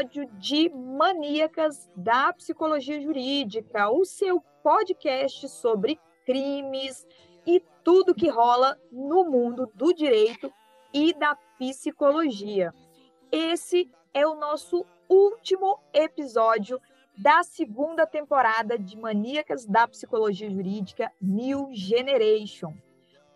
episódio de Maníacas da Psicologia Jurídica, o seu podcast sobre crimes e tudo que rola no mundo do direito e da psicologia. Esse é o nosso último episódio da segunda temporada de Maníacas da Psicologia Jurídica New Generation.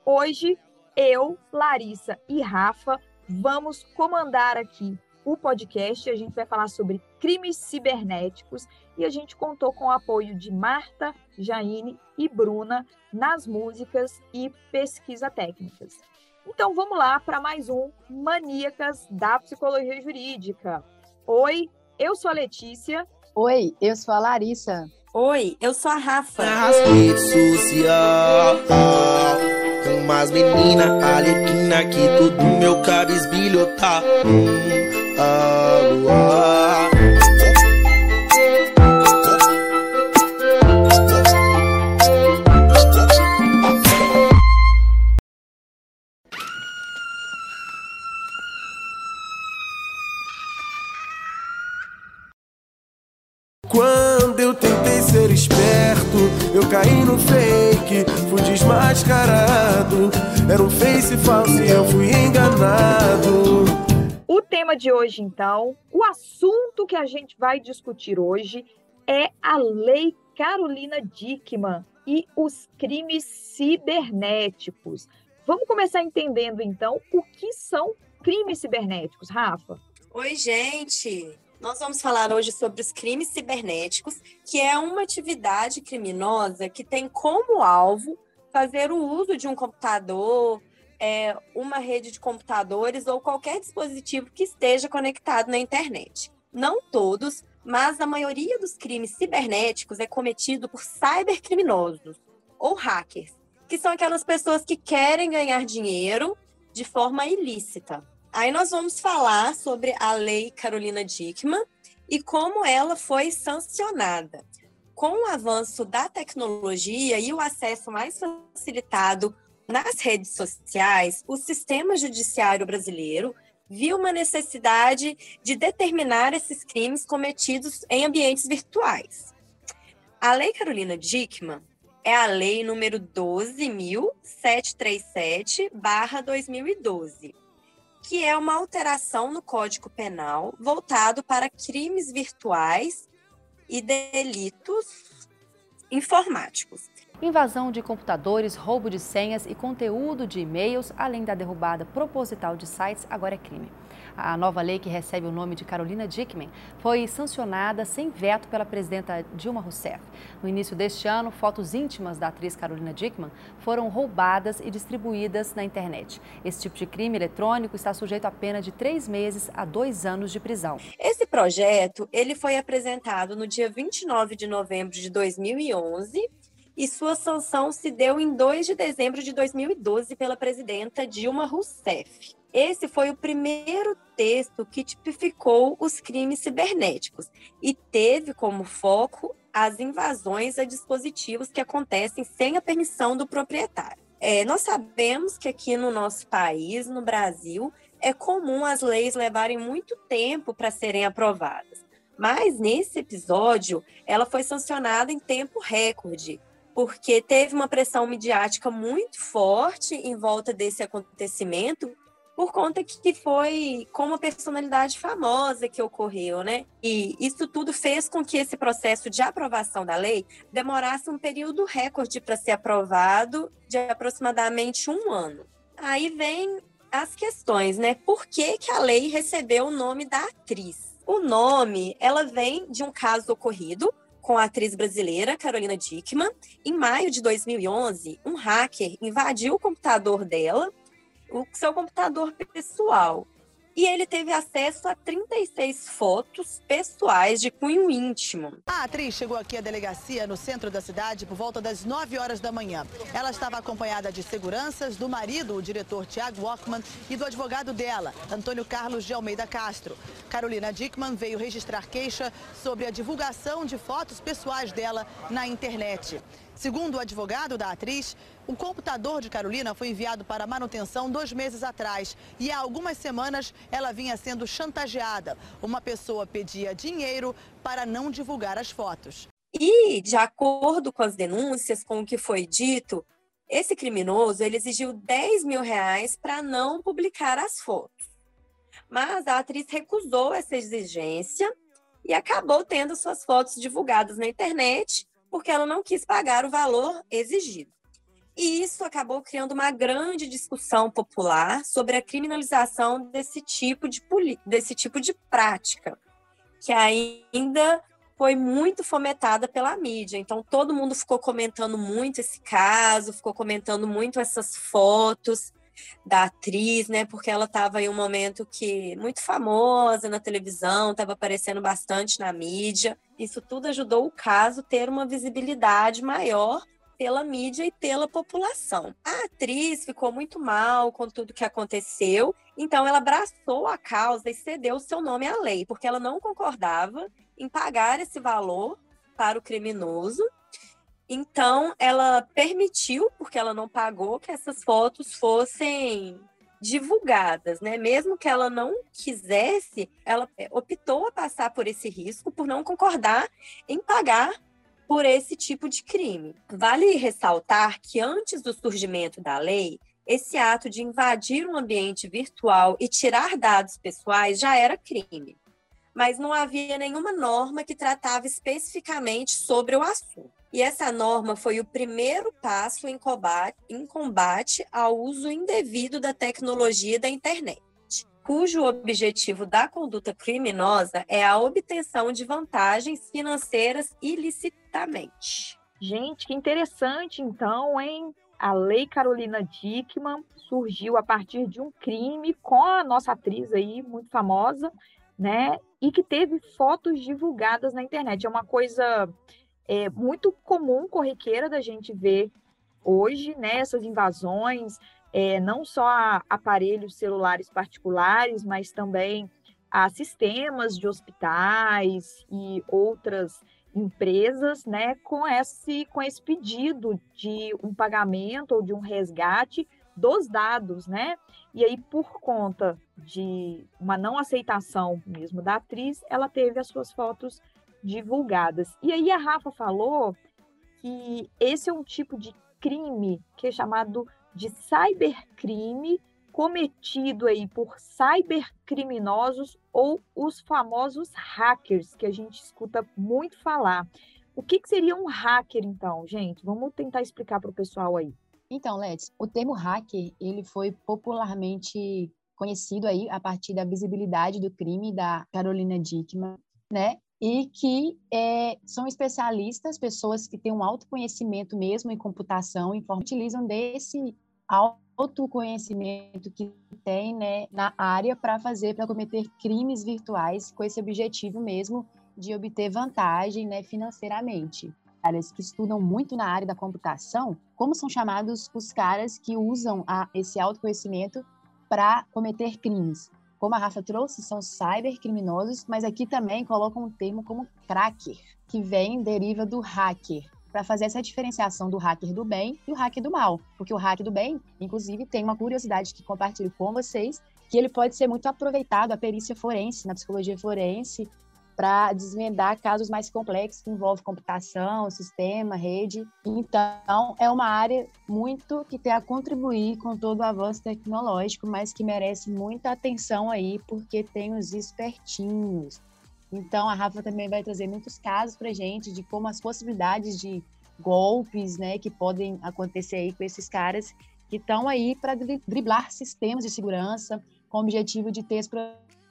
Hoje, eu, Larissa e Rafa vamos comandar aqui o podcast. A gente vai falar sobre crimes cibernéticos e a gente contou com o apoio de Marta, Jaine e Bruna nas músicas e pesquisa técnicas. Então vamos lá para mais um Maníacas da Psicologia Jurídica. Oi, eu sou a Letícia. Oi, eu sou a Larissa. Oi, eu sou a Rafa. Rede social, umas menina alequina que tudo meu cabisbilho tá. Hum, ah, ah. Quando eu tentei ser esperto, eu caí no fake, fui desmascarado. Era um face falso e eu fui enganado. Tema de hoje, então, o assunto que a gente vai discutir hoje é a Lei Carolina Dickmann e os crimes cibernéticos. Vamos começar entendendo, então, o que são crimes cibernéticos, Rafa? Oi, gente. Nós vamos falar hoje sobre os crimes cibernéticos, que é uma atividade criminosa que tem como alvo fazer o uso de um computador, é, uma rede de computadores ou qualquer dispositivo que esteja conectado na internet. Não todos, mas a maioria dos crimes cibernéticos é cometido por cybercriminosos ou hackers, que são aquelas pessoas que querem ganhar dinheiro de forma ilícita. Aí nós vamos falar sobre a Lei Carolina Dickmann e como ela foi sancionada. Com o avanço da tecnologia e o acesso mais facilitado nas redes sociais, o sistema judiciário brasileiro viu uma necessidade de determinar esses crimes cometidos em ambientes virtuais. A Lei Carolina Dickmann é a lei número 12.737/2012 que é uma alteração no Código Penal voltado para crimes virtuais e delitos informáticos. Invasão de computadores, roubo de senhas e conteúdo de e-mails, além da derrubada proposital de sites, agora é crime. A nova lei, que recebe o nome de Carolina Dickmann, foi sancionada sem veto pela presidenta Dilma Rousseff. No início deste ano, fotos íntimas da atriz Carolina Dickmann foram roubadas e distribuídas na internet. Esse tipo de crime eletrônico está sujeito a pena de três meses a dois anos de prisão. Esse projeto ele foi apresentado no dia 29 de novembro de 2011 e sua sanção se deu em 2 de dezembro de 2012 pela presidenta Dilma Rousseff. Esse foi o primeiro texto que tipificou os crimes cibernéticos e teve como foco as invasões a dispositivos que acontecem sem a permissão do proprietário. É, nós sabemos que aqui no nosso país, no Brasil, é comum as leis levarem muito tempo para serem aprovadas. Mas nesse episódio, ela foi sancionada em tempo recorde, porque teve uma pressão midiática muito forte em volta desse acontecimento por conta que foi com uma personalidade famosa que ocorreu, né? E isso tudo fez com que esse processo de aprovação da lei demorasse um período recorde para ser aprovado, de aproximadamente um ano. Aí vem as questões, né? Por que, que a lei recebeu o nome da atriz? O nome, ela vem de um caso ocorrido com a atriz brasileira Carolina Dickmann. Em maio de 2011, um hacker invadiu o computador dela o seu computador pessoal. E ele teve acesso a 36 fotos pessoais de cunho íntimo. A atriz chegou aqui à delegacia no centro da cidade por volta das 9 horas da manhã. Ela estava acompanhada de seguranças, do marido, o diretor Tiago Walkman, e do advogado dela, Antônio Carlos de Almeida Castro. Carolina Dickman veio registrar queixa sobre a divulgação de fotos pessoais dela na internet. Segundo o advogado da atriz, o computador de Carolina foi enviado para manutenção dois meses atrás e há algumas semanas ela vinha sendo chantageada. Uma pessoa pedia dinheiro para não divulgar as fotos. E, de acordo com as denúncias, com o que foi dito, esse criminoso ele exigiu 10 mil reais para não publicar as fotos. Mas a atriz recusou essa exigência e acabou tendo suas fotos divulgadas na internet porque ela não quis pagar o valor exigido. E isso acabou criando uma grande discussão popular sobre a criminalização desse tipo de, desse tipo de prática, que ainda foi muito fomentada pela mídia. Então, todo mundo ficou comentando muito esse caso, ficou comentando muito essas fotos da atriz, né? Porque ela estava em um momento que muito famosa na televisão, estava aparecendo bastante na mídia. Isso tudo ajudou o caso ter uma visibilidade maior pela mídia e pela população. A atriz ficou muito mal com tudo que aconteceu, então ela abraçou a causa e cedeu seu nome à lei, porque ela não concordava em pagar esse valor para o criminoso então, ela permitiu, porque ela não pagou, que essas fotos fossem divulgadas, né? Mesmo que ela não quisesse, ela é, optou a passar por esse risco por não concordar em pagar por esse tipo de crime. Vale ressaltar que antes do surgimento da lei, esse ato de invadir um ambiente virtual e tirar dados pessoais já era crime, mas não havia nenhuma norma que tratava especificamente sobre o assunto. E essa norma foi o primeiro passo em combate, em combate ao uso indevido da tecnologia da internet, cujo objetivo da conduta criminosa é a obtenção de vantagens financeiras ilicitamente. Gente, que interessante então, hein? A Lei Carolina Dickman surgiu a partir de um crime com a nossa atriz aí, muito famosa, né? E que teve fotos divulgadas na internet. É uma coisa é muito comum, corriqueira da gente ver hoje, né, essas invasões, é, não só a aparelhos celulares particulares, mas também a sistemas de hospitais e outras empresas, né, com esse, com esse pedido de um pagamento ou de um resgate dos dados, né? E aí, por conta de uma não aceitação mesmo da atriz, ela teve as suas fotos divulgadas. E aí a Rafa falou que esse é um tipo de crime que é chamado de cybercrime cometido aí por cybercriminosos ou os famosos hackers que a gente escuta muito falar. O que, que seria um hacker, então, gente? Vamos tentar explicar para o pessoal aí. Então, Let's, o termo hacker ele foi popularmente conhecido aí a partir da visibilidade do crime da Carolina Dickman, né? e que é, são especialistas, pessoas que têm um autoconhecimento mesmo em computação, e utilizam desse autoconhecimento que tem né, na área para fazer, para cometer crimes virtuais com esse objetivo mesmo de obter vantagem né, financeiramente. Caras que estudam muito na área da computação, como são chamados os caras que usam a, esse autoconhecimento para cometer crimes? como a Rafa trouxe, são cybercriminosos, mas aqui também colocam um termo como cracker, que vem, deriva do hacker, para fazer essa diferenciação do hacker do bem e o hacker do mal. Porque o hacker do bem, inclusive, tem uma curiosidade que compartilho com vocês, que ele pode ser muito aproveitado, a perícia forense, na psicologia forense, para desvendar casos mais complexos que envolvem computação, sistema, rede. Então, é uma área muito que tem a contribuir com todo o avanço tecnológico, mas que merece muita atenção aí, porque tem os espertinhos. Então, a Rafa também vai trazer muitos casos para gente de como as possibilidades de golpes, né, que podem acontecer aí com esses caras que estão aí para driblar sistemas de segurança com o objetivo de ter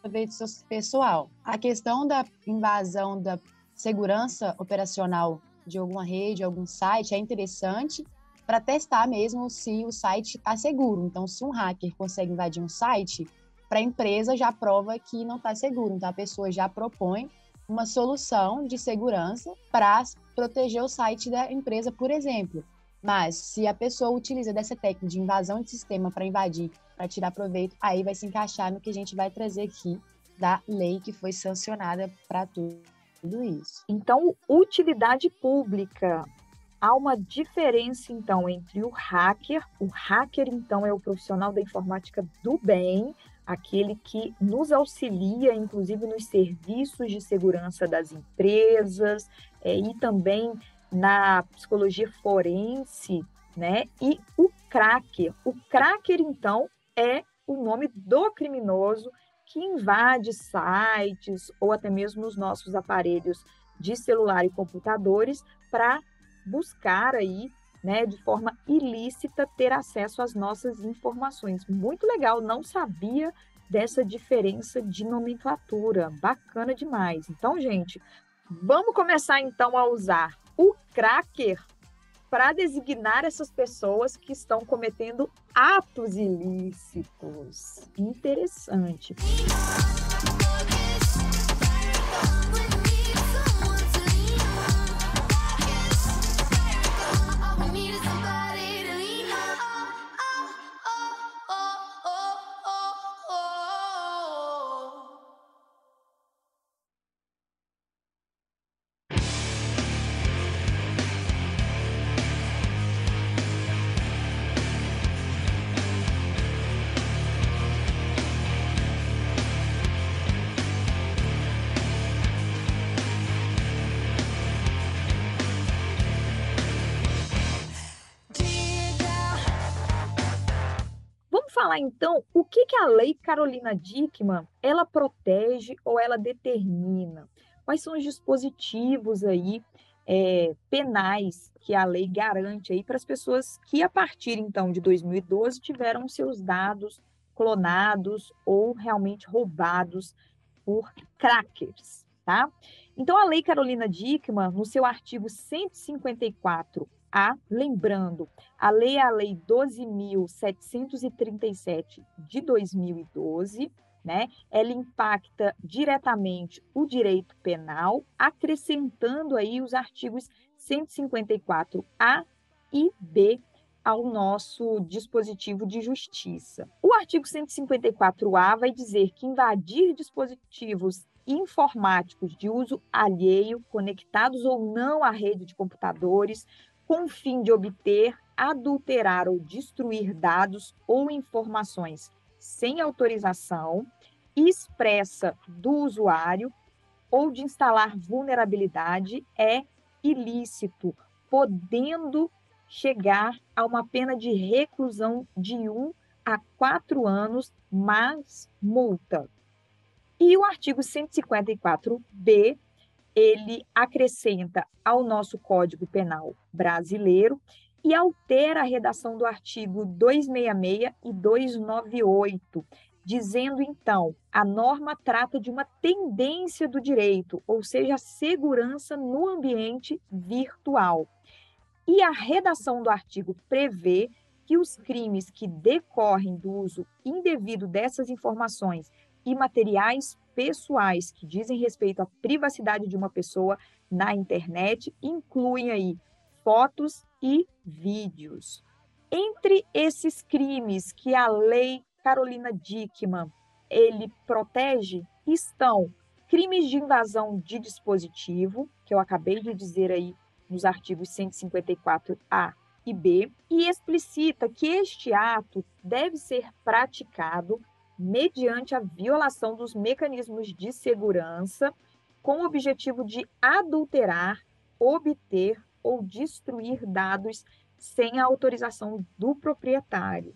proveito pessoal. A questão da invasão da segurança operacional de alguma rede, algum site, é interessante para testar mesmo se o site está seguro. Então, se um hacker consegue invadir um site, para a empresa já prova que não está seguro. Então, a pessoa já propõe uma solução de segurança para proteger o site da empresa, por exemplo. Mas se a pessoa utiliza dessa técnica de invasão de sistema para invadir, para tirar proveito, aí vai se encaixar no que a gente vai trazer aqui da lei que foi sancionada para tudo isso. Então, utilidade pública. há uma diferença, então, entre o hacker. O hacker, então, é o profissional da informática do bem, aquele que nos auxilia, inclusive, nos serviços de segurança das empresas é, e também na psicologia forense, né? E o cracker. O cracker, então, é o nome do criminoso que invade sites ou até mesmo os nossos aparelhos de celular e computadores para buscar aí, né, de forma ilícita, ter acesso às nossas informações. Muito legal, não sabia dessa diferença de nomenclatura. Bacana demais. Então, gente, vamos começar então a usar o cracker para designar essas pessoas que estão cometendo atos ilícitos. Interessante. Falar então o que, que a lei Carolina Dickman ela protege ou ela determina. Quais são os dispositivos aí é, penais que a lei garante aí para as pessoas que a partir então de 2012 tiveram seus dados clonados ou realmente roubados por crackers, tá? Então a lei Carolina Dickman, no seu artigo 154 a, lembrando, a lei é a lei 12.737 de 2012, né? Ela impacta diretamente o direito penal, acrescentando aí os artigos 154A e B ao nosso dispositivo de justiça. O artigo 154A vai dizer que invadir dispositivos informáticos de uso alheio, conectados ou não à rede de computadores, com o fim de obter, adulterar ou destruir dados ou informações sem autorização expressa do usuário ou de instalar vulnerabilidade é ilícito, podendo chegar a uma pena de reclusão de um a quatro anos, mais multa. E o artigo 154b ele acrescenta ao nosso Código Penal brasileiro e altera a redação do artigo 266 e 298, dizendo então, a norma trata de uma tendência do direito, ou seja, a segurança no ambiente virtual. E a redação do artigo prevê que os crimes que decorrem do uso indevido dessas informações e materiais pessoais que dizem respeito à privacidade de uma pessoa na internet incluem aí fotos e vídeos. Entre esses crimes que a lei Carolina Dickman ele protege estão crimes de invasão de dispositivo, que eu acabei de dizer aí nos artigos 154A e B, e explicita que este ato deve ser praticado mediante a violação dos mecanismos de segurança, com o objetivo de adulterar, obter ou destruir dados sem a autorização do proprietário.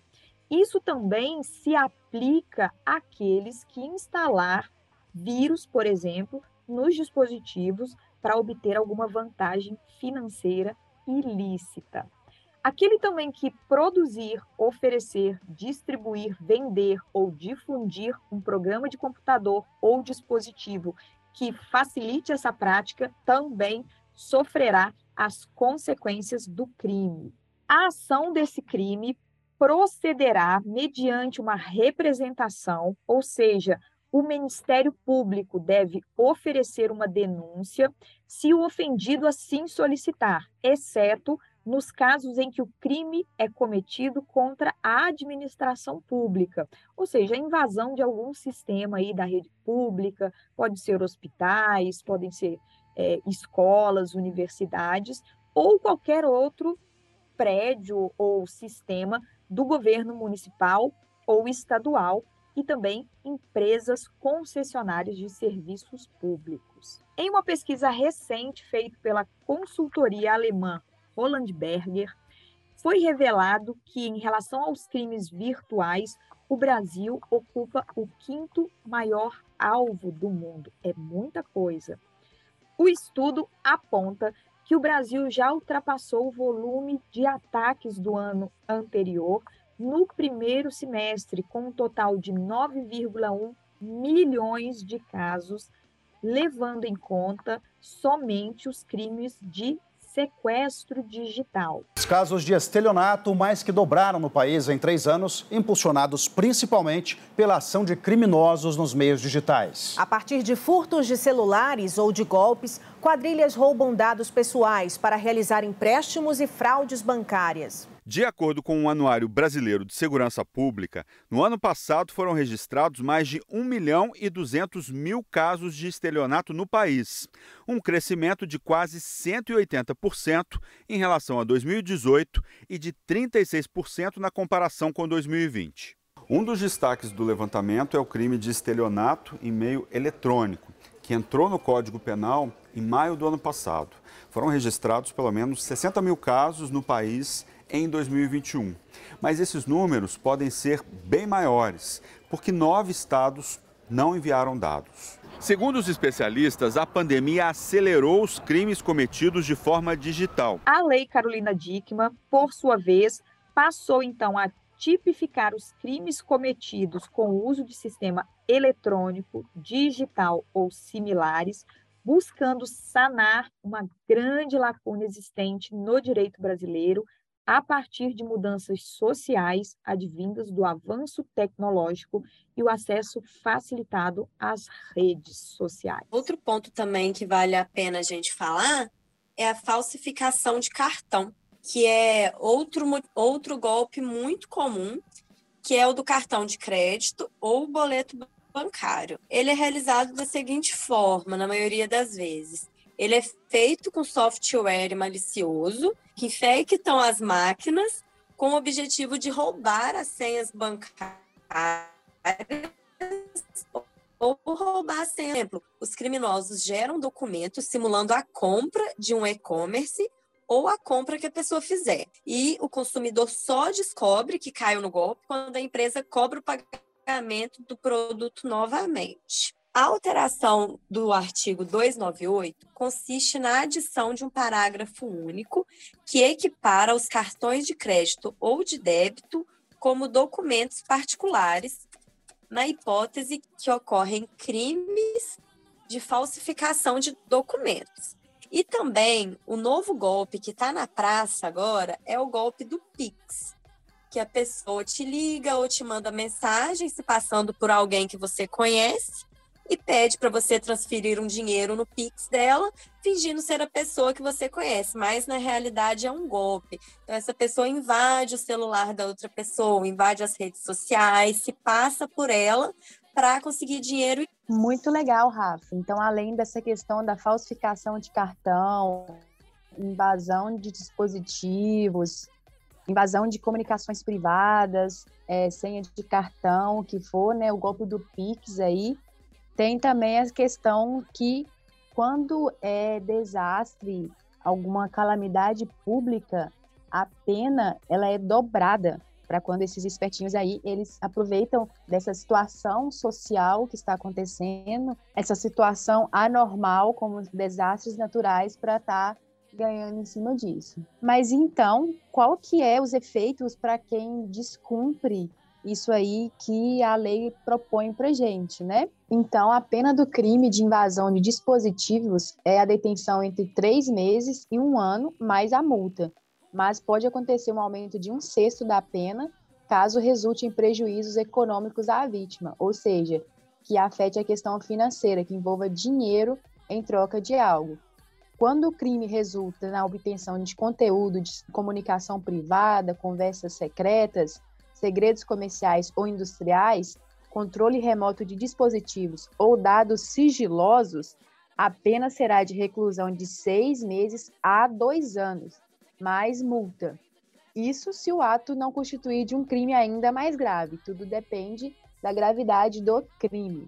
Isso também se aplica àqueles que instalar vírus, por exemplo, nos dispositivos para obter alguma vantagem financeira ilícita. Aquele também que produzir, oferecer, distribuir, vender ou difundir um programa de computador ou dispositivo que facilite essa prática também sofrerá as consequências do crime. A ação desse crime procederá mediante uma representação, ou seja, o Ministério Público deve oferecer uma denúncia se o ofendido assim solicitar, exceto nos casos em que o crime é cometido contra a administração pública, ou seja, a invasão de algum sistema aí da rede pública, pode ser hospitais, podem ser é, escolas, universidades, ou qualquer outro prédio ou sistema do governo municipal ou estadual e também empresas concessionárias de serviços públicos. Em uma pesquisa recente feita pela consultoria alemã Roland Berger, foi revelado que, em relação aos crimes virtuais, o Brasil ocupa o quinto maior alvo do mundo. É muita coisa. O estudo aponta que o Brasil já ultrapassou o volume de ataques do ano anterior no primeiro semestre, com um total de 9,1 milhões de casos, levando em conta somente os crimes de sequestro digital. Os casos de estelionato mais que dobraram no país em três anos, impulsionados principalmente pela ação de criminosos nos meios digitais. A partir de furtos de celulares ou de golpes, quadrilhas roubam dados pessoais para realizar empréstimos e fraudes bancárias. De acordo com o Anuário Brasileiro de Segurança Pública, no ano passado foram registrados mais de 1 milhão e 200 mil casos de estelionato no país, um crescimento de quase 180% em relação a 2018 e de 36% na comparação com 2020. Um dos destaques do levantamento é o crime de estelionato em meio eletrônico, que entrou no Código Penal em maio do ano passado. Foram registrados pelo menos 60 mil casos no país em 2021. Mas esses números podem ser bem maiores, porque nove estados não enviaram dados. Segundo os especialistas, a pandemia acelerou os crimes cometidos de forma digital. A Lei Carolina Dickmann, por sua vez, passou então a tipificar os crimes cometidos com o uso de sistema eletrônico, digital ou similares, buscando sanar uma grande lacuna existente no direito brasileiro a partir de mudanças sociais advindas do avanço tecnológico e o acesso facilitado às redes sociais. Outro ponto também que vale a pena a gente falar é a falsificação de cartão, que é outro, outro golpe muito comum, que é o do cartão de crédito ou boleto bancário. Ele é realizado da seguinte forma, na maioria das vezes. Ele é feito com software malicioso que infectam as máquinas com o objetivo de roubar as senhas bancárias ou roubar, por exemplo, os criminosos geram documentos simulando a compra de um e-commerce ou a compra que a pessoa fizer. E o consumidor só descobre que caiu no golpe quando a empresa cobra o pagamento do produto novamente. A alteração do artigo 298 consiste na adição de um parágrafo único que equipara os cartões de crédito ou de débito como documentos particulares, na hipótese que ocorrem crimes de falsificação de documentos. E também o novo golpe que está na praça agora é o golpe do Pix, que a pessoa te liga ou te manda mensagem se passando por alguém que você conhece e pede para você transferir um dinheiro no Pix dela, fingindo ser a pessoa que você conhece, mas na realidade é um golpe. Então, essa pessoa invade o celular da outra pessoa, invade as redes sociais, se passa por ela para conseguir dinheiro. Muito legal, Rafa. Então, além dessa questão da falsificação de cartão, invasão de dispositivos, invasão de comunicações privadas, é, senha de cartão, que for, né, o golpe do Pix aí, tem também a questão que quando é desastre, alguma calamidade pública, a pena ela é dobrada para quando esses espertinhos aí eles aproveitam dessa situação social que está acontecendo, essa situação anormal como desastres naturais para estar tá ganhando em cima disso. Mas então, qual que é os efeitos para quem descumpre isso aí que a lei propõe para gente, né? Então, a pena do crime de invasão de dispositivos é a detenção entre três meses e um ano, mais a multa. Mas pode acontecer um aumento de um sexto da pena caso resulte em prejuízos econômicos à vítima, ou seja, que afete a questão financeira, que envolva dinheiro em troca de algo. Quando o crime resulta na obtenção de conteúdo de comunicação privada, conversas secretas, segredos comerciais ou industriais, controle remoto de dispositivos ou dados sigilosos, a pena será de reclusão de seis meses a dois anos, mais multa. Isso se o ato não constituir de um crime ainda mais grave. Tudo depende da gravidade do crime.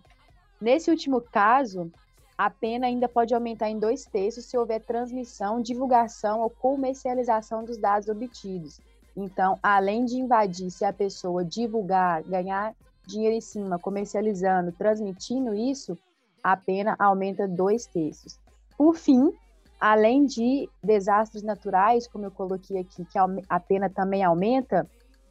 Nesse último caso, a pena ainda pode aumentar em dois terços se houver transmissão, divulgação ou comercialização dos dados obtidos. Então, além de invadir, se a pessoa divulgar, ganhar dinheiro em cima, comercializando, transmitindo isso, a pena aumenta dois terços. Por fim, além de desastres naturais, como eu coloquei aqui, que a pena também aumenta,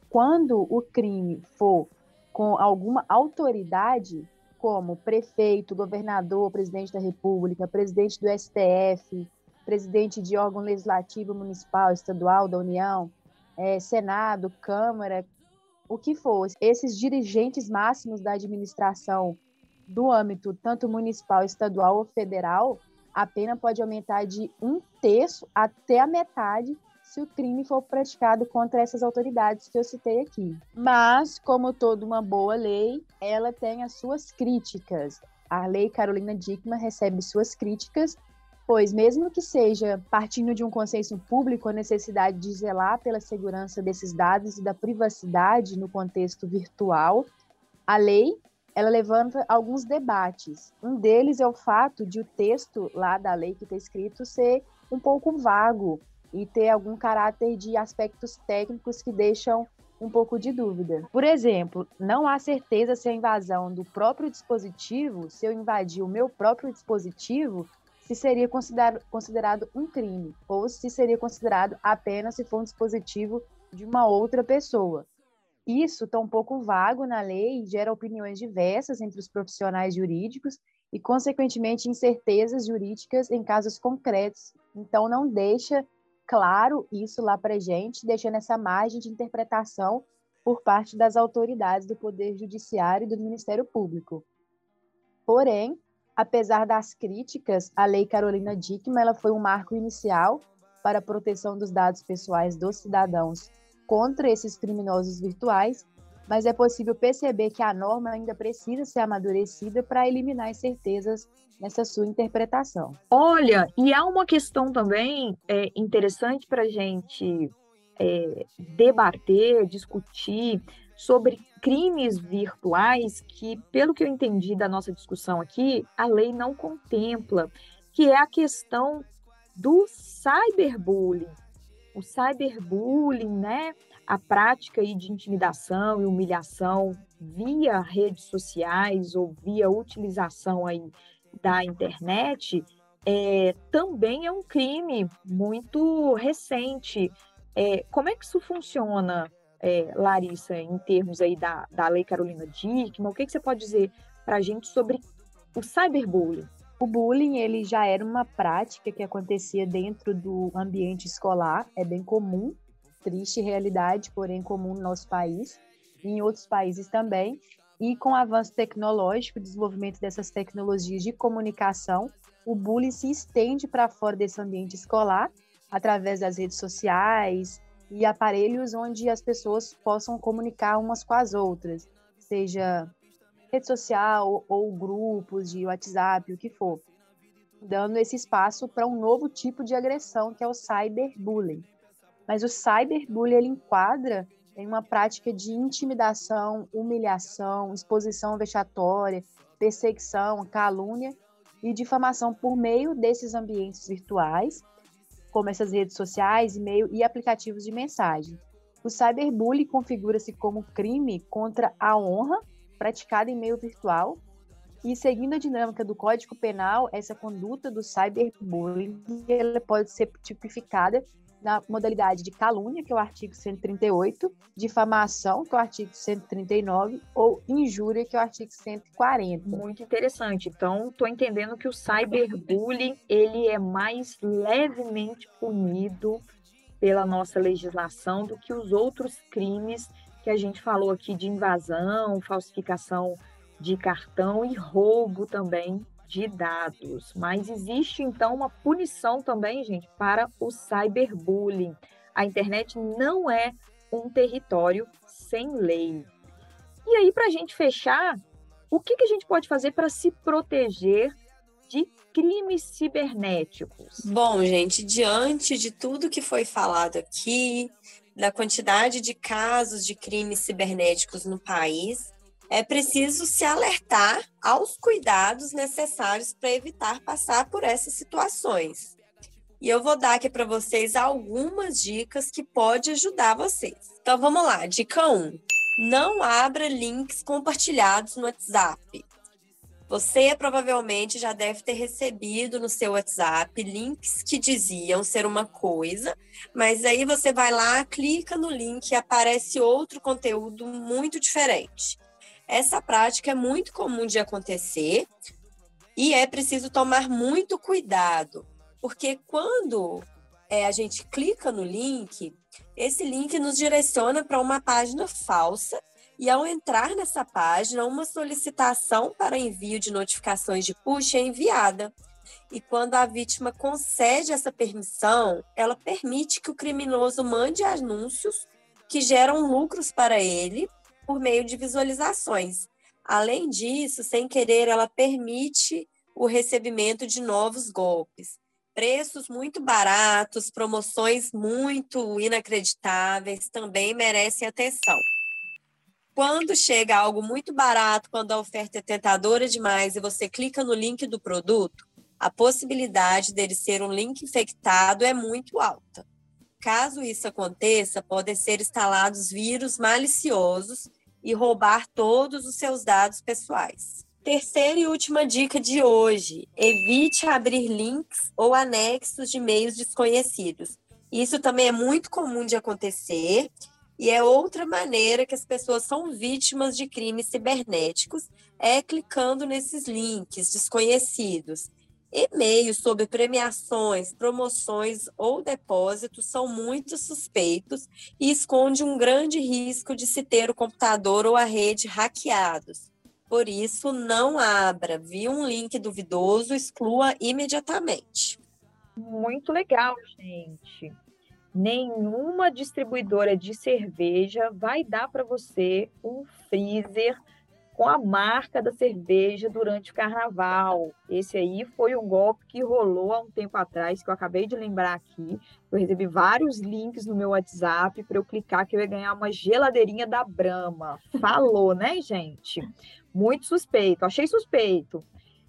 quando o crime for com alguma autoridade, como prefeito, governador, presidente da República, presidente do STF, presidente de órgão legislativo municipal, estadual da União, é, Senado, Câmara, o que for, esses dirigentes máximos da administração do âmbito tanto municipal, estadual ou federal, a pena pode aumentar de um terço até a metade se o crime for praticado contra essas autoridades que eu citei aqui. Mas, como toda uma boa lei, ela tem as suas críticas. A lei Carolina Dickmann recebe suas críticas, pois, mesmo que seja partindo de um consenso público a necessidade de zelar pela segurança desses dados e da privacidade no contexto virtual, a lei ela levanta alguns debates. Um deles é o fato de o texto lá da lei que está escrito ser um pouco vago e ter algum caráter de aspectos técnicos que deixam um pouco de dúvida. Por exemplo, não há certeza se a invasão do próprio dispositivo, se eu invadir o meu próprio dispositivo, se seria considerado, considerado um crime, ou se seria considerado apenas se for um dispositivo de uma outra pessoa. Isso está um pouco vago na lei e gera opiniões diversas entre os profissionais jurídicos e, consequentemente, incertezas jurídicas em casos concretos. Então, não deixa claro isso lá para gente, deixando essa margem de interpretação por parte das autoridades do Poder Judiciário e do Ministério Público. Porém, apesar das críticas, a Lei Carolina Dickmann ela foi um marco inicial para a proteção dos dados pessoais dos cidadãos contra esses criminosos virtuais, mas é possível perceber que a norma ainda precisa ser amadurecida para eliminar incertezas nessa sua interpretação. Olha, e há uma questão também é, interessante para a gente é, debater, discutir sobre crimes virtuais que, pelo que eu entendi da nossa discussão aqui, a lei não contempla, que é a questão do cyberbullying. O cyberbullying, né, a prática aí de intimidação e humilhação via redes sociais ou via utilização aí da internet, é, também é um crime muito recente. É, como é que isso funciona, é, Larissa, em termos aí da, da Lei Carolina Dickmann? O que, que você pode dizer para a gente sobre o cyberbullying? O bullying ele já era uma prática que acontecia dentro do ambiente escolar, é bem comum, triste realidade, porém comum no nosso país e em outros países também. E com o avanço tecnológico, o desenvolvimento dessas tecnologias de comunicação, o bullying se estende para fora desse ambiente escolar, através das redes sociais e aparelhos onde as pessoas possam comunicar umas com as outras, seja rede social ou grupos de WhatsApp, o que for, dando esse espaço para um novo tipo de agressão que é o cyberbullying. Mas o cyberbullying ele enquadra em uma prática de intimidação, humilhação, exposição vexatória, perseguição, calúnia e difamação por meio desses ambientes virtuais, como essas redes sociais, e-mail e aplicativos de mensagem. O cyberbullying configura-se como crime contra a honra praticada em meio virtual. E seguindo a dinâmica do Código Penal, essa conduta do cyberbullying ela pode ser tipificada na modalidade de calúnia, que é o artigo 138, difamação, que é o artigo 139, ou injúria, que é o artigo 140. Muito interessante. Então, estou entendendo que o cyberbullying ele é mais levemente punido pela nossa legislação do que os outros crimes que a gente falou aqui de invasão, falsificação de cartão e roubo também de dados. Mas existe então uma punição também, gente, para o cyberbullying. A internet não é um território sem lei. E aí, para a gente fechar, o que, que a gente pode fazer para se proteger de crimes cibernéticos? Bom, gente, diante de tudo que foi falado aqui, da quantidade de casos de crimes cibernéticos no país, é preciso se alertar aos cuidados necessários para evitar passar por essas situações. E eu vou dar aqui para vocês algumas dicas que pode ajudar vocês. Então vamos lá, dica 1. Não abra links compartilhados no WhatsApp. Você provavelmente já deve ter recebido no seu WhatsApp links que diziam ser uma coisa, mas aí você vai lá, clica no link e aparece outro conteúdo muito diferente. Essa prática é muito comum de acontecer e é preciso tomar muito cuidado, porque quando é, a gente clica no link, esse link nos direciona para uma página falsa e ao entrar nessa página, uma solicitação para envio de notificações de push é enviada. E quando a vítima concede essa permissão, ela permite que o criminoso mande anúncios que geram lucros para ele por meio de visualizações. Além disso, sem querer, ela permite o recebimento de novos golpes. Preços muito baratos, promoções muito inacreditáveis também merecem atenção. Quando chega algo muito barato, quando a oferta é tentadora demais e você clica no link do produto, a possibilidade dele ser um link infectado é muito alta. Caso isso aconteça, podem ser instalados vírus maliciosos e roubar todos os seus dados pessoais. Terceira e última dica de hoje: evite abrir links ou anexos de e-mails desconhecidos. Isso também é muito comum de acontecer e é outra maneira que as pessoas são vítimas de crimes cibernéticos, é clicando nesses links desconhecidos. E-mails sobre premiações, promoções ou depósitos são muito suspeitos e esconde um grande risco de se ter o computador ou a rede hackeados. Por isso, não abra. Viu um link duvidoso, exclua imediatamente. Muito legal, gente nenhuma distribuidora de cerveja vai dar para você um freezer com a marca da cerveja durante o carnaval. Esse aí foi um golpe que rolou há um tempo atrás, que eu acabei de lembrar aqui. Eu recebi vários links no meu WhatsApp para eu clicar que eu ia ganhar uma geladeirinha da Brahma. Falou, né, gente? Muito suspeito, achei suspeito.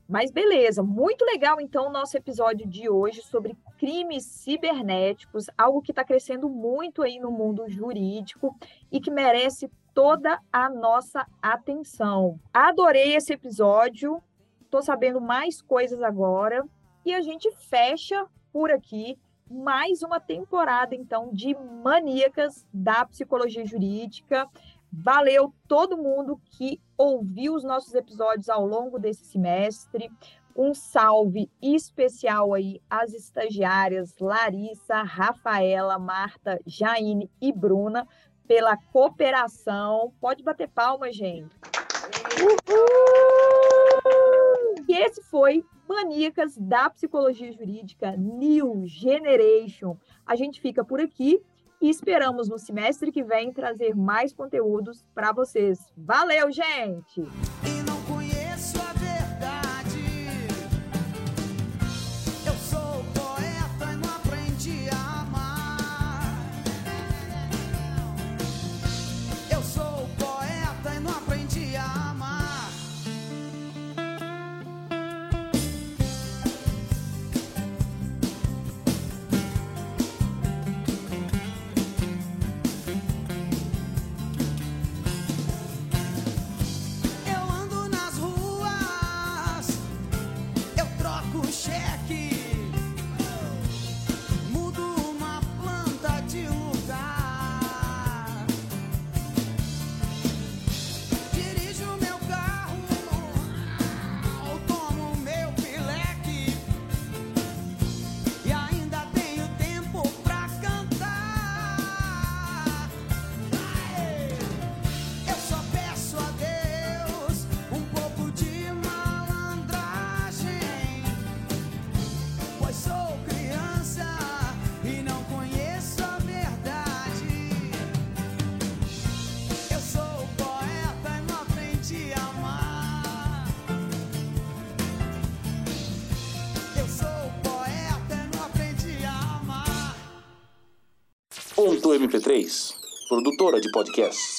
Mas beleza, muito legal então o nosso episódio de hoje sobre crimes cibernéticos, algo que está crescendo muito aí no mundo jurídico e que merece toda a nossa atenção. Adorei esse episódio, estou sabendo mais coisas agora e a gente fecha por aqui mais uma temporada então de maníacas da psicologia jurídica. Valeu todo mundo que ouviu os nossos episódios ao longo desse semestre. Um salve especial aí às estagiárias Larissa, Rafaela, Marta, Jaine e Bruna pela cooperação. Pode bater palma, gente. Uhul! E esse foi Maníacas da Psicologia Jurídica New Generation. A gente fica por aqui e esperamos no semestre que vem trazer mais conteúdos para vocês. Valeu, gente! MP3, produtora de podcasts.